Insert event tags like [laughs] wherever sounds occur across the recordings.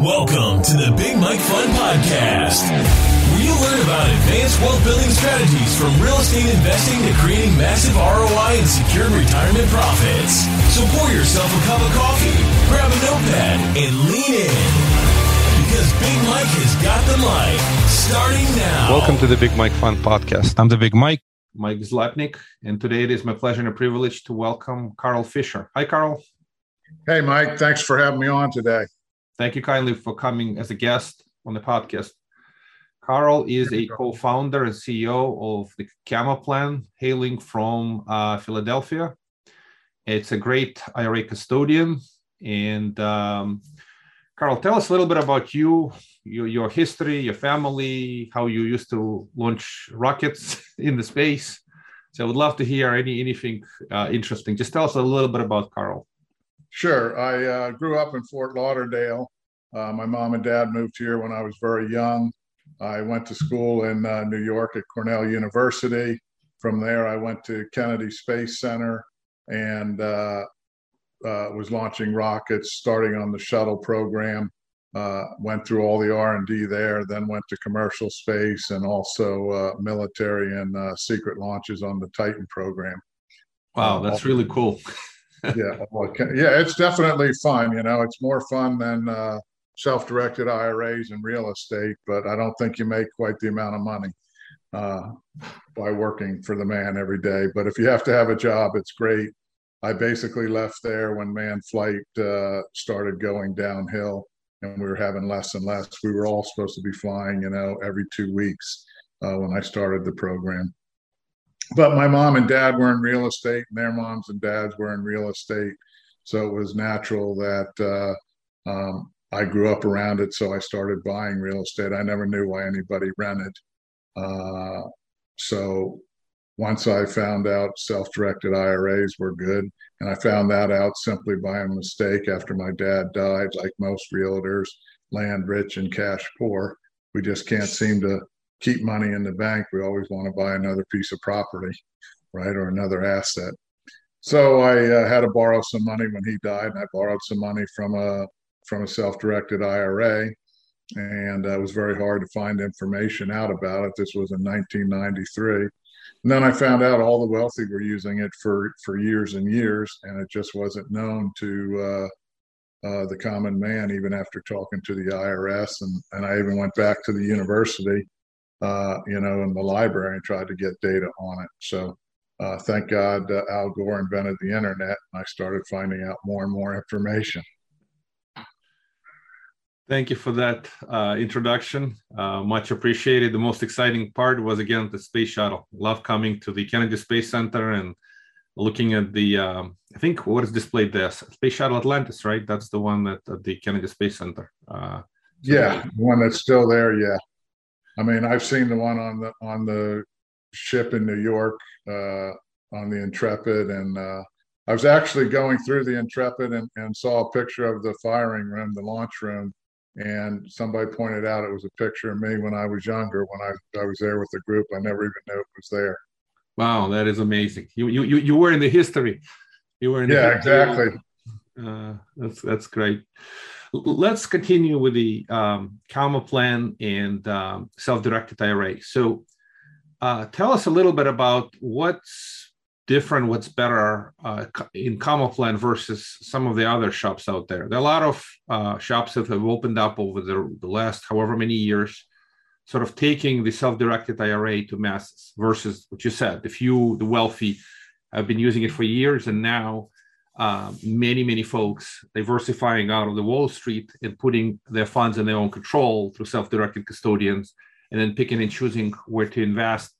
Welcome to the Big Mike Fund Podcast, where you learn about advanced wealth building strategies from real estate investing to creating massive ROI and secure retirement profits. So pour yourself a cup of coffee, grab a notepad, and lean in. Because Big Mike has got the mic starting now. Welcome to the Big Mike Fund Podcast. I'm the Big Mike, Mike Zlotnik, and today it is my pleasure and a privilege to welcome Carl Fisher. Hi, Carl. Hey, Mike. Thanks for having me on today. Thank you kindly for coming as a guest on the podcast. Carl is a co-founder and CEO of the CAMA Plan, hailing from uh, Philadelphia. It's a great IRA custodian. And um, Carl, tell us a little bit about you, your, your history, your family, how you used to launch rockets [laughs] in the space. So I would love to hear any anything uh, interesting. Just tell us a little bit about Carl. Sure. I uh, grew up in Fort Lauderdale. Uh, my mom and dad moved here when I was very young. I went to school in uh, New York at Cornell University. From there, I went to Kennedy Space Center and uh, uh, was launching rockets, starting on the shuttle program. Uh, went through all the R&D there, then went to commercial space and also military and secret launches on the Titan program. Wow, that's really cool. Yeah, well, yeah, it's definitely fun. You know, it's more fun than uh, self-directed IRAs and real estate, but I don't think you make quite the amount of money uh, by working for the man every day. But if you have to have a job, it's great. I basically left there when manned flight uh, started going downhill, and we were having less and less. We were all supposed to be flying, you know, every two weeks uh, when I started the program but my mom and dad were in real estate, and their moms and dads were in real estate. So it was natural that uh, um, I grew up around it. So I started buying real estate. I never knew why anybody rented. Uh, so once I found out self directed IRAs were good, and I found that out simply by a mistake after my dad died, like most realtors, land rich and cash poor. We just can't seem to keep money in the bank. We always want to buy another piece of property, right, or another asset. So I uh, had to borrow some money when he died, and I borrowed some money from a from a self-directed IRA, and uh, it was very hard to find information out about it. This was in 1993. And then I found out all the wealthy were using it for for years and years, and it just wasn't known to uh, uh, the common man, even after talking to the IRS. And, and I even went back to the university uh, you know, in the library and tried to get data on it. So uh, thank God uh, Al Gore invented the internet, and I started finding out more and more information. Thank you for that uh, introduction. Uh, much appreciated. The most exciting part was again the space shuttle. Love coming to the Kennedy Space Center and looking at the. Um, I think what is displayed there, Space Shuttle Atlantis, right? That's the one at, at the Kennedy Space Center. Uh, so yeah, the one that's still there. Yeah. I mean, I've seen the one on the on the ship in New York uh, on the Intrepid, and uh, I was actually going through the Intrepid and, and saw a picture of the firing room, the launch room, and somebody pointed out it was a picture of me when I was younger, when I, I was there with the group. I never even knew it was there. Wow, that is amazing. You you you, you were in the history. You were in yeah, exactly. Uh, that's that's great. Let's continue with the um, CAMA Plan and um, self-directed IRA. So, uh, tell us a little bit about what's different, what's better uh, in CAMA Plan versus some of the other shops out there. There are a lot of uh, shops that have opened up over the, the last however many years, sort of taking the self-directed IRA to masses versus what you said, the few, the wealthy have been using it for years, and now uh, many, many folks diversifying out of the Wall Street and putting their funds in their own control through self-directed custodians, and then picking and choosing where to invest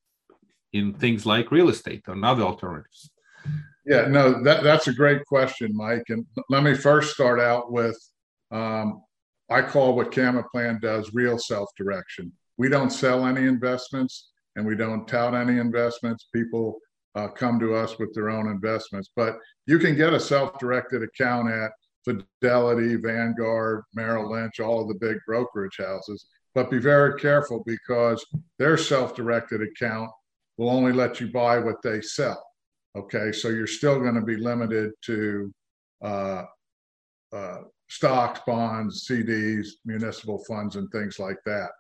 in things like real estate and other alternatives. Yeah, no, that, that's a great question, Mike. And let me first start out with um, I call what CAMA Plan does real self direction. We don't sell any investments and we don't tout any investments. People uh, come to us with their own investments. But you can get a self-directed account at Fidelity, Vanguard, Merrill Lynch, all of the big brokerage houses. But be very careful because their self-directed account will only let you buy what they sell. Okay, so you're still going to be limited to uh, uh, stocks, bonds, CDs, municipal funds, and things like that.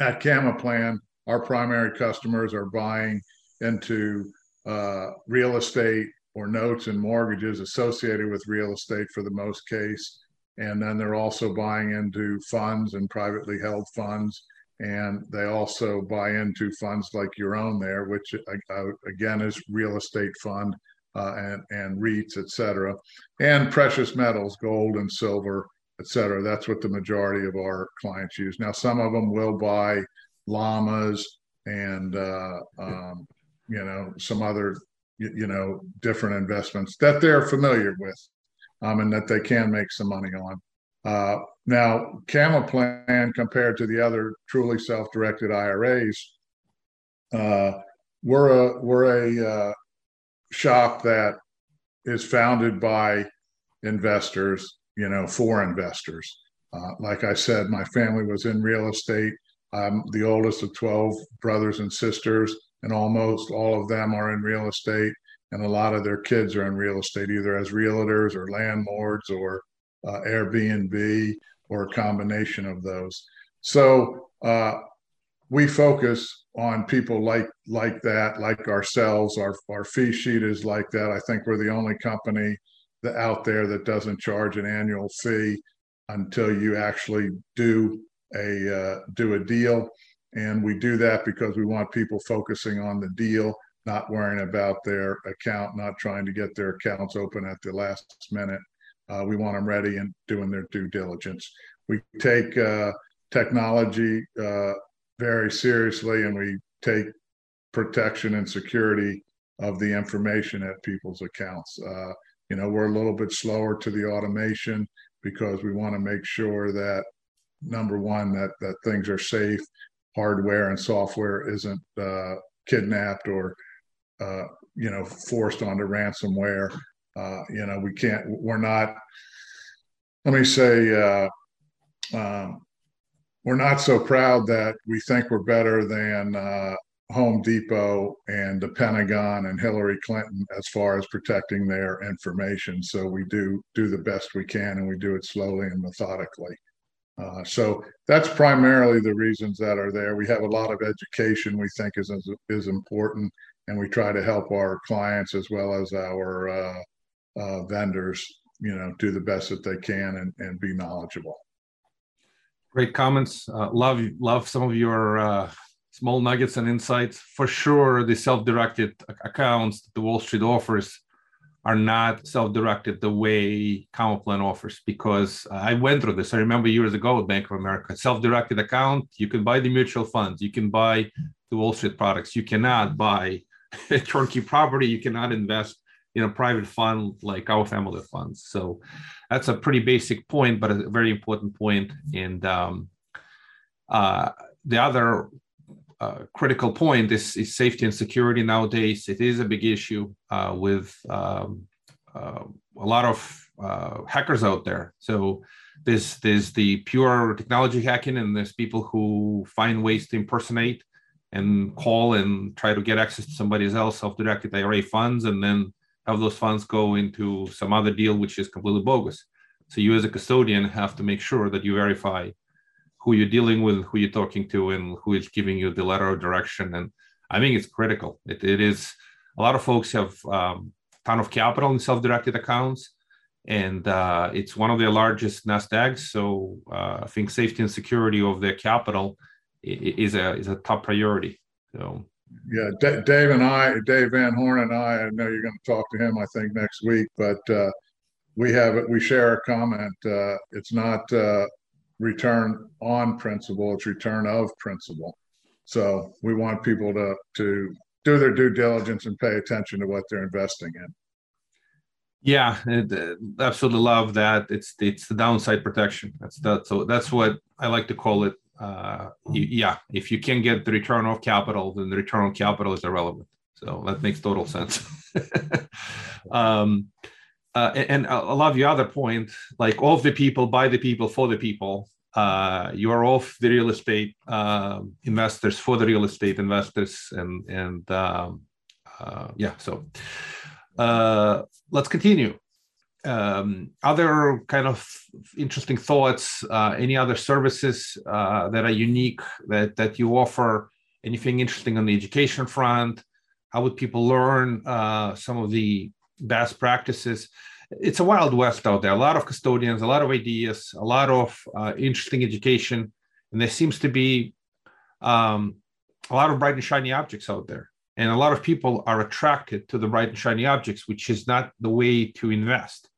At Camaplan, our primary customers are buying into uh, real estate or notes and mortgages associated with real estate for the most case. And then they're also buying into funds and privately held funds. And they also buy into funds like your own there, which uh, again is real estate fund uh, and, and REITs, et cetera, and precious metals, gold and silver, et cetera. That's what the majority of our clients use. Now, some of them will buy llamas and, uh, um, you know, some other, you, you, know, different investments that they're familiar with um, and that they can make some money on. Uh, now, Camaplan compared to the other truly self-directed IRAs, uh, we're a we're a uh, shop that is founded by investors, you know, for investors. Uh, like I said, my family was in real estate. I'm the oldest of 12 brothers and sisters, and almost all of them are in real estate. And a lot of their kids are in real estate, either as realtors or landlords or uh, Airbnb or a combination of those. So uh, we focus on people like like that, like ourselves. Our our fee sheet is like that. I think we're the only company that out there that doesn't charge an annual fee until you actually do a uh, do a deal. And we do that because we want people focusing on the deal, not worrying about their account, not trying to get their accounts open at the last minute. Uh, we want them ready and doing their due diligence. We take uh, technology uh, very seriously and we take protection and security of the information at people's accounts. Uh, you know, we're a little bit slower to the automation because we want to make sure that number one, that, that things are safe, hardware and software isn't uh, kidnapped or, uh, you know, forced onto ransomware. Uh, you know, we can't, we're not, let me say, uh, um, we're not so proud that we think we're better than uh, Home Depot and the Pentagon and Hillary Clinton as far as protecting their information. So we do do the best we can, and we do it slowly and methodically. Uh, so that's primarily the reasons that are there. We have a lot of education we think is is important, and we try to help our clients as well as our uh, uh, vendors, you know, do the best that they can and, and be knowledgeable. Great comments. Uh, love love some of your uh, small nuggets and insights. For sure, the self-directed accounts that the Wall Street offers are not self-directed the way Camaplan offers because I went through this. I remember years ago at Bank of America, self-directed account, you can buy the mutual funds, you can buy the Wall Street products. You cannot buy a [laughs] turnkey property, you cannot invest in a private fund like our family funds. So that's a pretty basic point, but a very important point. And um, uh, the other uh, critical point is, is, safety and security nowadays. It is a big issue uh, with um, uh, a lot of uh, hackers out there. So there's there's the pure technology hacking, and there's people who find ways to impersonate and call and try to get access to somebody else self-directed IRA funds, and then have those funds go into some other deal which is completely bogus. So you as a custodian have to make sure that you verify who you're dealing with, who you're talking to, and who is giving you the letter of direction. And I think it's critical. it, it is a lot of folks have um, ton of capital in self-directed accounts, and uh, it's one of their largest nest eggs. So uh, I think safety and security of their capital is a is a top priority. So yeah, D- Dave and I, Dave Van Horn and I, I know you're going to talk to him, I think, next week, but uh, we have we share a comment. Uh, it's not uh, return on principle, it's return of principle. So we want people to, to do their due diligence and pay attention to what they're investing in. Yeah, absolutely love that. It's it's the downside protection. That's that. So that's what I like to call it uh, yeah, if you can get the return of capital, then the return on capital is irrelevant. So that makes total sense. [laughs] um, uh, and I love your other point, like of the people, by the people, for the people. Uh, you are off the real estate uh, investors for the real estate investors, and and um, uh, yeah. So uh, let's continue. um, other kind of interesting thoughts? Uh, any other services that are unique that that you offer? Anything interesting on the education front? How would people learn some of the best practices? It's a wild west out there. A lot of custodians, a lot of ideas, a lot of uh, interesting education, and there seems to be um, a lot of bright and shiny objects out there. And a lot of people are attracted to the bright and shiny objects, which is not the way to invest.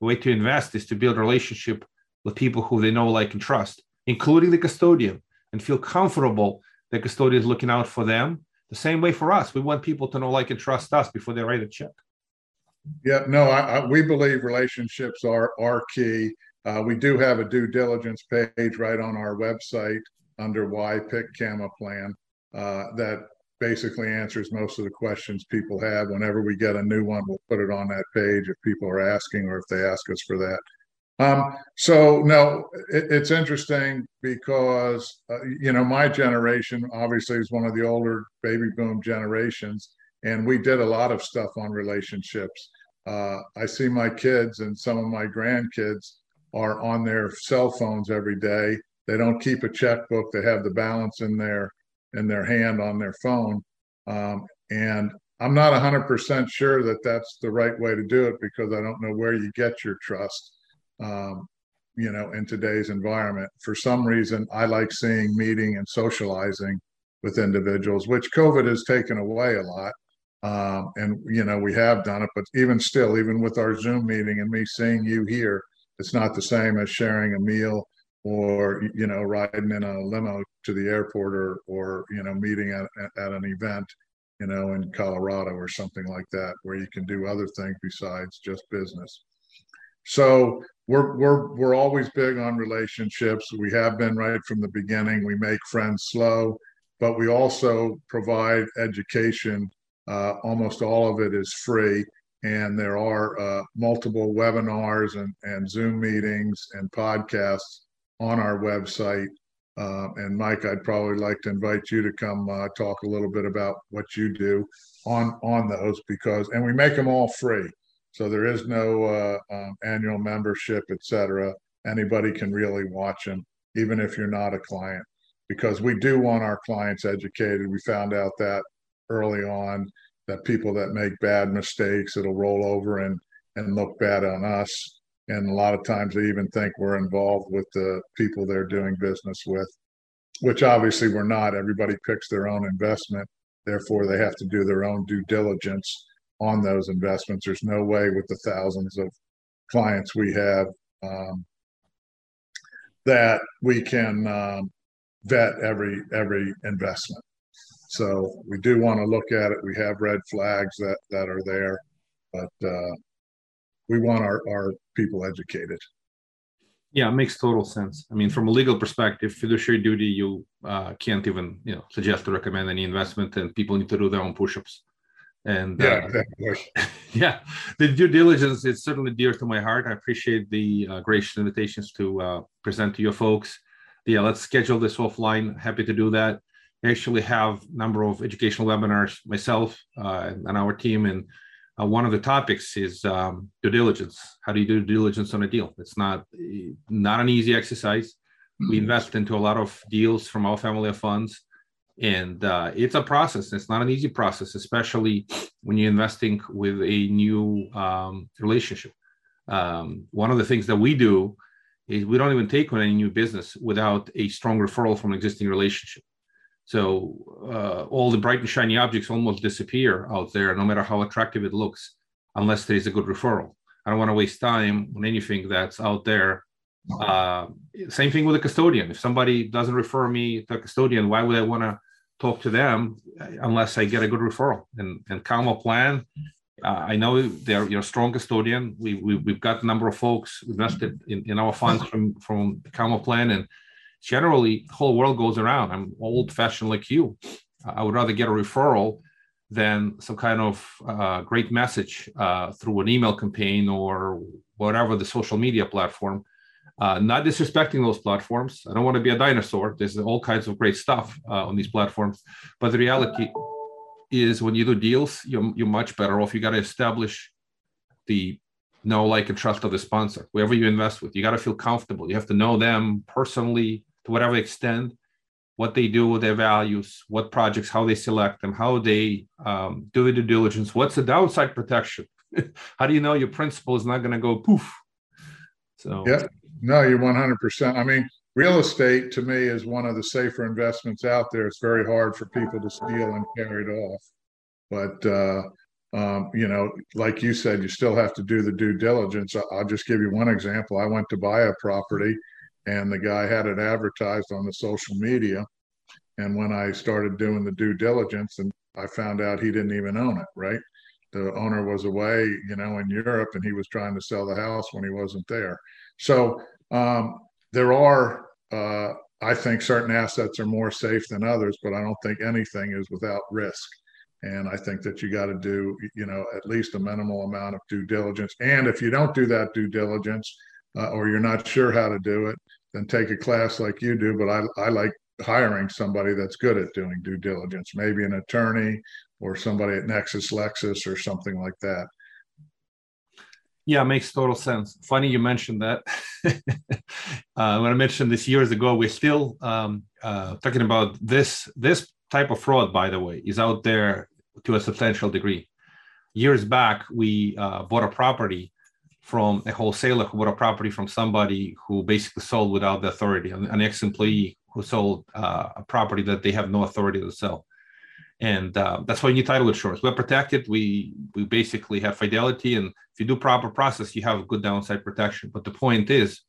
The way to invest is to build a relationship with people who they know, like, and trust, including the custodian, and feel comfortable the custodian is looking out for them. The same way for us, we want people to know, like, and trust us before they write a check. Yeah, no, I, I, we believe relationships are are key. Uh, we do have a due diligence page right on our website under Why Pick CAMA Plan uh, that basically answers most of the questions people have. Whenever we get a new one, we'll put it on that page if people are asking or if they ask us for that. Um, so no, it, it's interesting because uh, you know my generation obviously is one of the older baby boom generations, and we did a lot of stuff on relationships. Uh, I see my kids and some of my grandkids are on their cell phones every day. They don't keep a checkbook. They have the balance in their in their hand on their phone. Um, and I'm not 100% sure that that's the right way to do it because I don't know where you get your trust, um, you know, in today's environment. For some reason, I like seeing meeting and socializing with individuals, which COVID has taken away a lot. Um, and, you know, we have done it, but even still, even with our Zoom meeting and me seeing you here, it's not the same as sharing a meal or you know riding in a limo to the airport or or you know meeting at, at an event you know in colorado or something like that where you can do other things besides just business. So we're we're we're always big on relationships. We have been right from the beginning. We make friends slow but we also provide education uh, almost all of it is free and there are uh, multiple webinars and, and zoom meetings and podcasts on our website. Uh, and Mike, I'd probably like to invite you to come uh, talk a little bit about what you do on on those because, and we make them all free, so there is no uh, um, annual membership, etc. Anybody can really watch them, even if you're not a client, because we do want our clients educated. We found out that early on that people that make bad mistakes, it'll roll over and and look bad on us. And a lot of times they even think we're involved with the people they're doing business with which obviously we're not. Everybody picks their own investment. Therefore they have to do their own due diligence on those investments. There's no way with the thousands of clients we have um, that we can um, vet every every investment so we do want to look at it we have red flags that that are there but uh, we want our, our people educated. Yeah, it makes total sense. I mean, from a legal perspective, fiduciary duty, you uh, can't even you know suggest to recommend any investment, and people need to do their own push-ups. And yeah, uh, exactly. [laughs] yeah, the due diligence is certainly dear to my heart. I appreciate the uh, gracious invitations to uh, present to your folks. Yeah, let's schedule this offline. Happy to do that. I actually have a number of educational webinars myself uh, and our team, and uh, one of the topics is um, due diligence. How do you do due diligence on a deal? It's not not an easy exercise. Mm-hmm. We invest into a lot of deals from our family of funds, and uh, it's a process. It's not an easy process, especially when you're investing with a new um, relationship. Um, one of the things that we do is we don't even take on any new business without a strong referral from an existing relationship. So uh, all the bright and shiny objects almost disappear out there, no matter how attractive it looks, unless there is a good referral. I don't want to waste time on anything that's out there. Uh, same thing with a custodian. If somebody doesn't refer me to a custodian, why would I want to talk to them unless I get a good referral? And and CAMA Plan, uh, I know they're you're a strong custodian. We, we we've got a number of folks invested in, in our funds from from CAMA Plan and generally the whole world goes around. I'm old fashioned like you. I would rather get a referral than some kind of uh, great message uh, through an email campaign or whatever the social media platform. Uh, not disrespecting those platforms. I don't want to be a dinosaur. There's all kinds of great stuff uh, on these platforms, but the reality is when you do deals, you're, you're much better off. You got to establish the know, like, and trust of the sponsor. Whoever you invest with, you got to feel comfortable. You have to know them personally to whatever extent, what they do with their values, what projects, how they select them, how they um, do the due diligence. What's the downside protection? [laughs] how do you know your principal is not going to go poof? So yeah, no, you're 100. percent I mean, real estate to me is one of the safer investments out there. It's very hard for people to steal and carry it off, but uh, um, you know, like you said, you still have to do the due diligence. I'll just give you one example. I went to buy a property, and the guy had it advertised on the social media. And when I started doing the due diligence, and I found out he didn't even own it, right? The owner was away, you know, in Europe, and he was trying to sell the house when he wasn't there. So um, there are, uh, I think, certain assets are more safe than others, but I don't think anything is without risk. And I think that you got to do, you know, at least a minimal amount of due diligence. And if you don't do that due diligence, uh, or you're not sure how to do it, then take a class like you do. But I, I like hiring somebody that's good at doing due diligence, maybe an attorney or somebody at Nexus Lexis or something like that. Yeah, makes total sense. Funny you mentioned that. [laughs] uh, when I mentioned this years ago, we're still um, uh, talking about this this type of fraud, by the way, is out there to a substantial degree. Years back, we uh, bought a property from a wholesaler who bought a property from somebody who basically sold without the authority, an, an ex-employee who sold uh, a property that they have no authority to sell. And uh, that's why you need title insurance. We're protected. We we basically have fidelity, and if you do proper process, you have good downside protection. But the point is,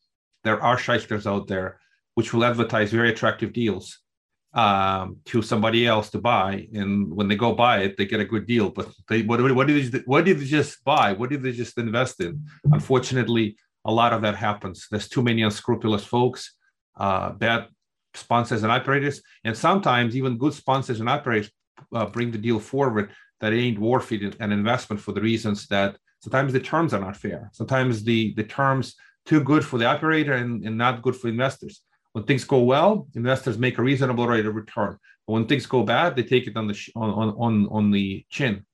there are shysters out there which will advertise very attractive deals um, to somebody else to buy, and when they go buy it, they get a good deal. But they what, what did they, what did they just buy? What did they just invest in? Unfortunately, a lot of that happens. There's too many unscrupulous folks, uh, bad sponsors and operators, and sometimes even good sponsors and operators uh, bring the deal forward that ain't worth it an investment for the reasons that sometimes the terms are not fair. Sometimes the the terms too good for the operator and, and not good for investors. When things go well, investors make a reasonable rate of return. But when things go bad, they take it on the sh- on, on on the chin.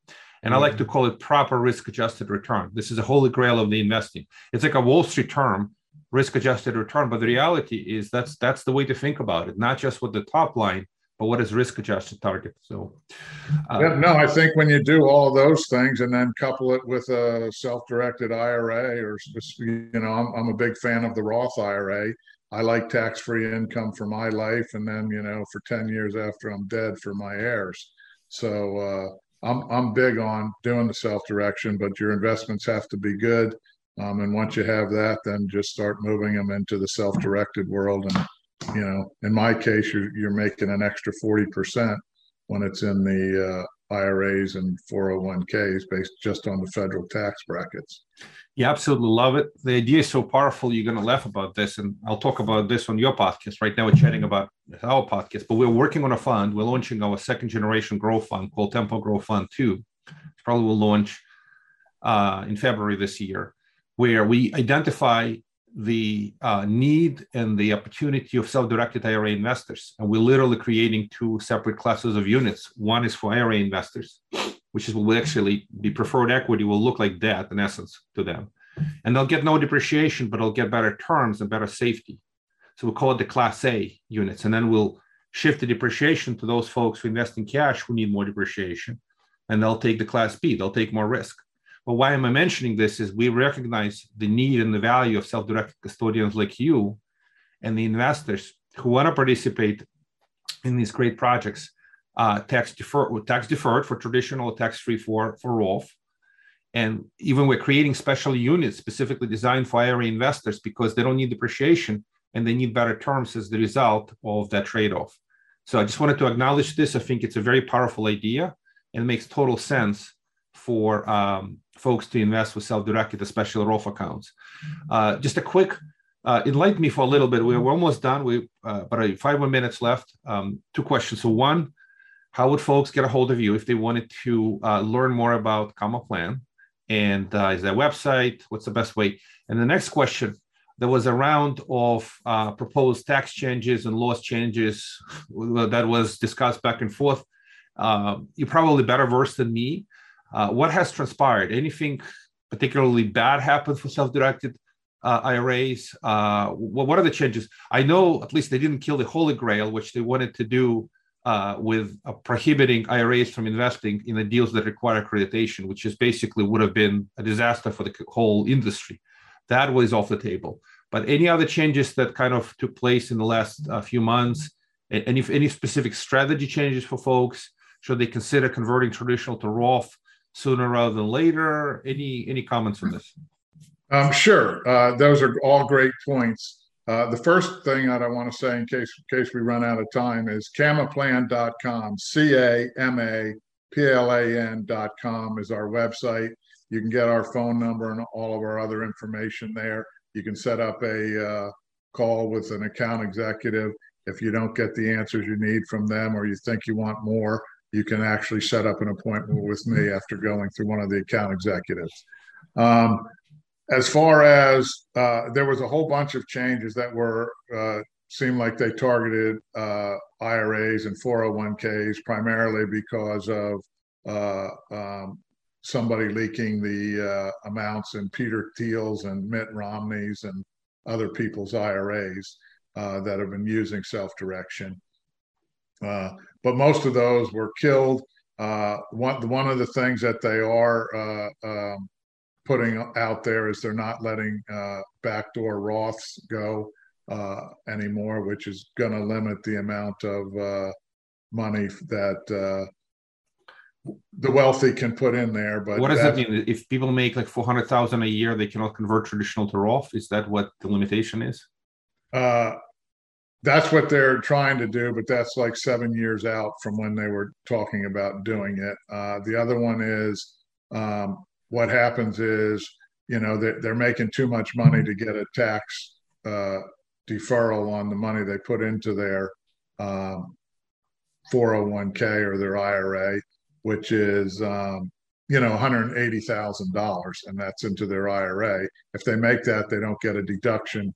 And I like to call it proper risk-adjusted return. This is a holy grail of the investing. It's like a Wall Street term, risk-adjusted return. But the reality is that's that's the way to think about it. Not just with the top line, but what is risk-adjusted target? So, uh, yeah, no, I think when you do all those things and then couple it with a self-directed IRA, or you know, I'm I'm a big fan of the Roth IRA I like tax free income for my life, and then you know for ten years after I'm dead for my heirs. So uh, I'm I'm big on doing the self direction, but your investments have to be good. Um, and once you have that, then just start moving them into the self directed world. And you know, in my case, you're you're making an extra forty percent when it's in the uh, IRAs and 401ks based just on the federal tax brackets. You absolutely love it. The idea is so powerful. You're going to laugh about this, and I'll talk about this on your podcast. Right now, we're chatting about our podcast, but we're working on a fund. We're launching our second generation growth fund called Tempo Growth Fund Two. Probably will launch uh, in February this year, where we identify the uh, need and the opportunity of self-directed IRA investors, and we're literally creating two separate classes of units. One is for IRA investors which is what will actually be preferred equity will look like debt in essence to them. And they'll get no depreciation, but they'll get better terms and better safety. So we'll call it the class A units. And then we'll shift the depreciation to those folks who invest in cash who need more depreciation. And they'll take the class B, they'll take more risk. But why am I mentioning this is we recognize the need and the value of self-directed custodians like you and the investors who want to participate in these great projects uh, tax deferred, tax deferred for traditional, tax free for for Roth. And even we're creating special units specifically designed for IRA investors because they don't need depreciation and they need better terms as the result of that trade-off. So I just wanted to acknowledge this. I think it's a very powerful idea and makes total sense for um, folks to invest with self-directed, especially Roth accounts. Uh, just a quick uh, enlighten me for a little bit. We're, almost done. We uh, but five more minutes left. Um, two questions. So one, how would folks get a hold of you if they wanted to uh, learn more about Camaplan? And uh, is there a website? What's the best way? And the next question, there was a round of uh, proposed tax changes and laws changes that was discussed back and forth. Uh, you're probably better versed than me. Uh, what has transpired? Anything particularly bad happened for self-directed uh, IRAs? Uh, what, are the changes? I know at least they didn't kill the Holy Grail, which they wanted to do uh, with uh, prohibiting IRAs from investing in the deals that require accreditation, which is basically would have been a disaster for the whole industry. That was off the table. But any other changes that kind of took place in the last uh, few months? Any any specific strategy changes for folks? Should they consider converting traditional to Roth sooner rather than later? Any any comments on this? Um, sure. Uh, those are all great points. Uh, the first thing that I want to say, in case in case we run out of time, is camaplan.com. C A M A P L A N.com is our website. You can get our phone number and all of our other information there. You can set up a uh, call with an account executive. If you don't get the answers you need from them or you think you want more, you can actually set up an appointment with me after going through one of the account executives. Um, as far as uh, there was a whole bunch of changes that were uh, seemed like they targeted uh, IRAs and 401ks primarily because of uh, um, somebody leaking the uh, amounts in Peter Thiel's and Mitt Romney's and other people's IRAs uh, that have been using self-direction. But most of those were killed. one one of the things that they are um, putting out there is they're not letting uh, backdoor Roths go uh, anymore, which is going to limit the amount of uh, money that uh, the wealthy can put in there. But what does that mean? If people make like four hundred thousand a year, they cannot convert traditional to Roth. Is that what the limitation is? Uh, that's what they're trying to do, but that's like seven years out from when they were talking about doing it. Uh, the other one is um, what happens is, you know, they're, they're making too much money to get a tax uh, deferral on the money they put into their um, 401k or their IRA, which is, um, you know, $180,000, and that's into their IRA. If they make that, they don't get a deduction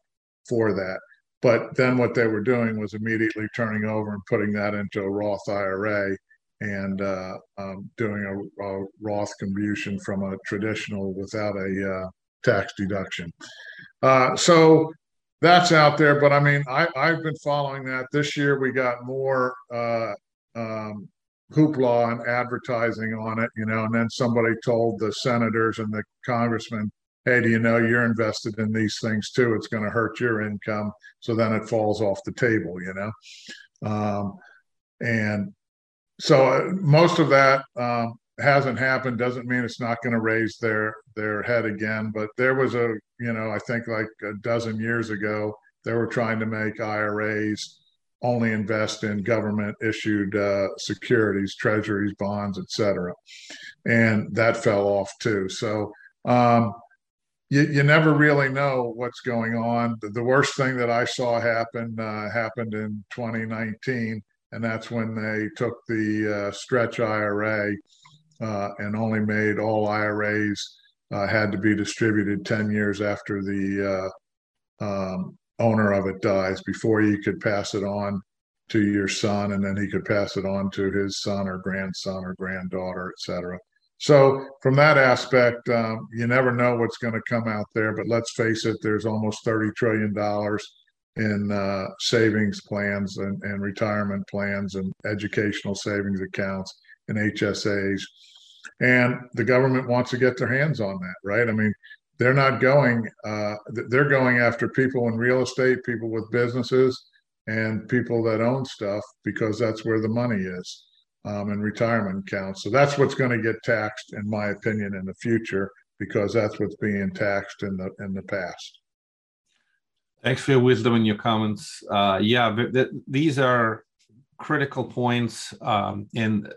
for that. But then what they were doing was immediately turning over and putting that into a Roth IRA and uh, um, doing a, a, Roth contribution from a traditional without a uh, tax deduction. Uh, so that's out there. But I mean, I, have been following that. This year we got more uh, um, hoopla and advertising on it, you know, and then somebody told the senators and the congressmen, hey, do you know you're invested in these things too? It's going to hurt your income. So then it falls off the table, you know. Um, and so uh, most of that um, hasn't happened. Doesn't mean it's not going to raise their their head again. But there was a you know I think like a dozen years ago they were trying to make IRAs only invest in government issued uh, securities, treasuries, bonds, etc. And that fell off too. So um, you, you never really know what's going on. The, the worst thing that I saw happen uh, happened in 2019 and that's when they took the uh, stretch IRA uh, and only made all IRAs uh, had to be distributed 10 years after the uh, um, owner of it dies before you could pass it on to your son and then he could pass it on to his son or grandson or granddaughter etc so from that aspect um, you never know what's going to come out there but let's face it there's almost 30 trillion dollars in uh, savings plans and, and retirement plans and educational savings accounts and HSAs. And the government wants to get their hands on that, right? I mean, they're not going, uh, they're going after people in real estate, people with businesses, and people that own stuff because that's where the money is um, in retirement accounts. So that's what's going to get taxed, in my opinion, in the future because that's what's being taxed in the in the past. Thanks for your wisdom and your comments. Uh, yeah, th- these are critical points, um, and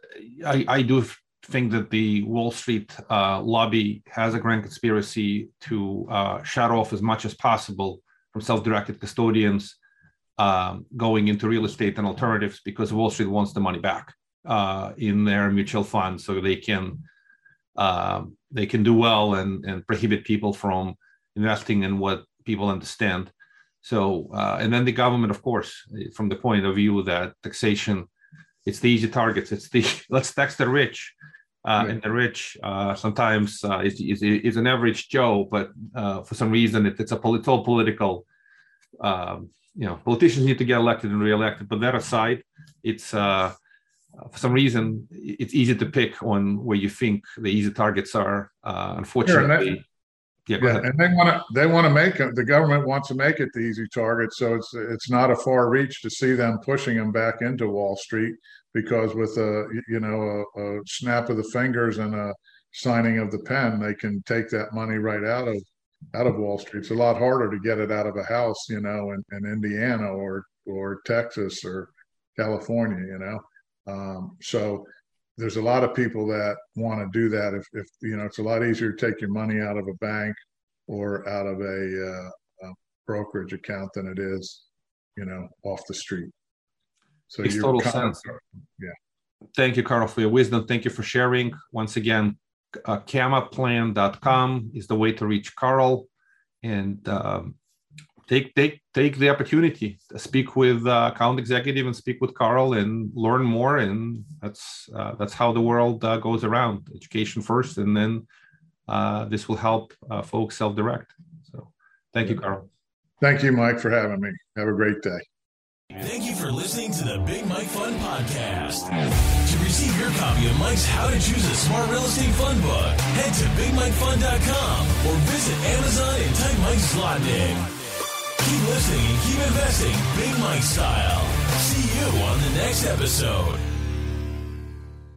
I, I, do think that the Wall Street uh, lobby has a grand conspiracy to uh, shut off as much as possible from self-directed custodians um, going into real estate and alternatives because Wall Street wants the money back uh, in their mutual funds, so they can um, they can do well and and prohibit people from investing in what people understand. So, uh, and then the government, of course, from the point of view that taxation, it's the easy targets. It's the [laughs] let's tax the rich, uh, and the rich uh, sometimes uh, is, is, is an average Joe, but uh, for some reason it, it's a it's all political. Um, you know, politicians need to get elected and reelected. But that aside, it's uh, for some reason it's easy to pick on where you think the easy targets are. Uh, unfortunately, yeah, yeah and they want to they want to make it. The government wants to make it the easy target, so it's it's not a far reach to see them pushing them back into Wall Street because with a you know a, a snap of the fingers and a signing of the pen, they can take that money right out of out of Wall Street. It's a lot harder to get it out of a house, you know, in, in Indiana or or Texas or California, you know. Um, so there's a lot of people that want to do that. If, if you know, it's a lot easier to take your money out of a bank or out of a, uh, a brokerage account than it is, you know, off the street. So it's total sense. Yeah. Thank you, Carl, for your wisdom. Thank you for sharing. Once again, uh, camaplan.com is the way to reach Carl. And um, take take take the opportunity to speak with uh, account executive and speak with Carl and learn more. And that's uh, that's how the world uh, goes around. Education first, and then uh, this will help uh, folks self direct. So, thank you, Carl. Thank you, Mike, for having me. Have a great day. Thank you for listening to the Big Mike Fund Podcast. To receive your copy of Mike's How to Choose a Smart Real Estate Fund book, head to BigMikeFund.com or visit Amazon and type Mike Zlotnick. Keep listening and keep investing Big Mike style. See you on the next episode.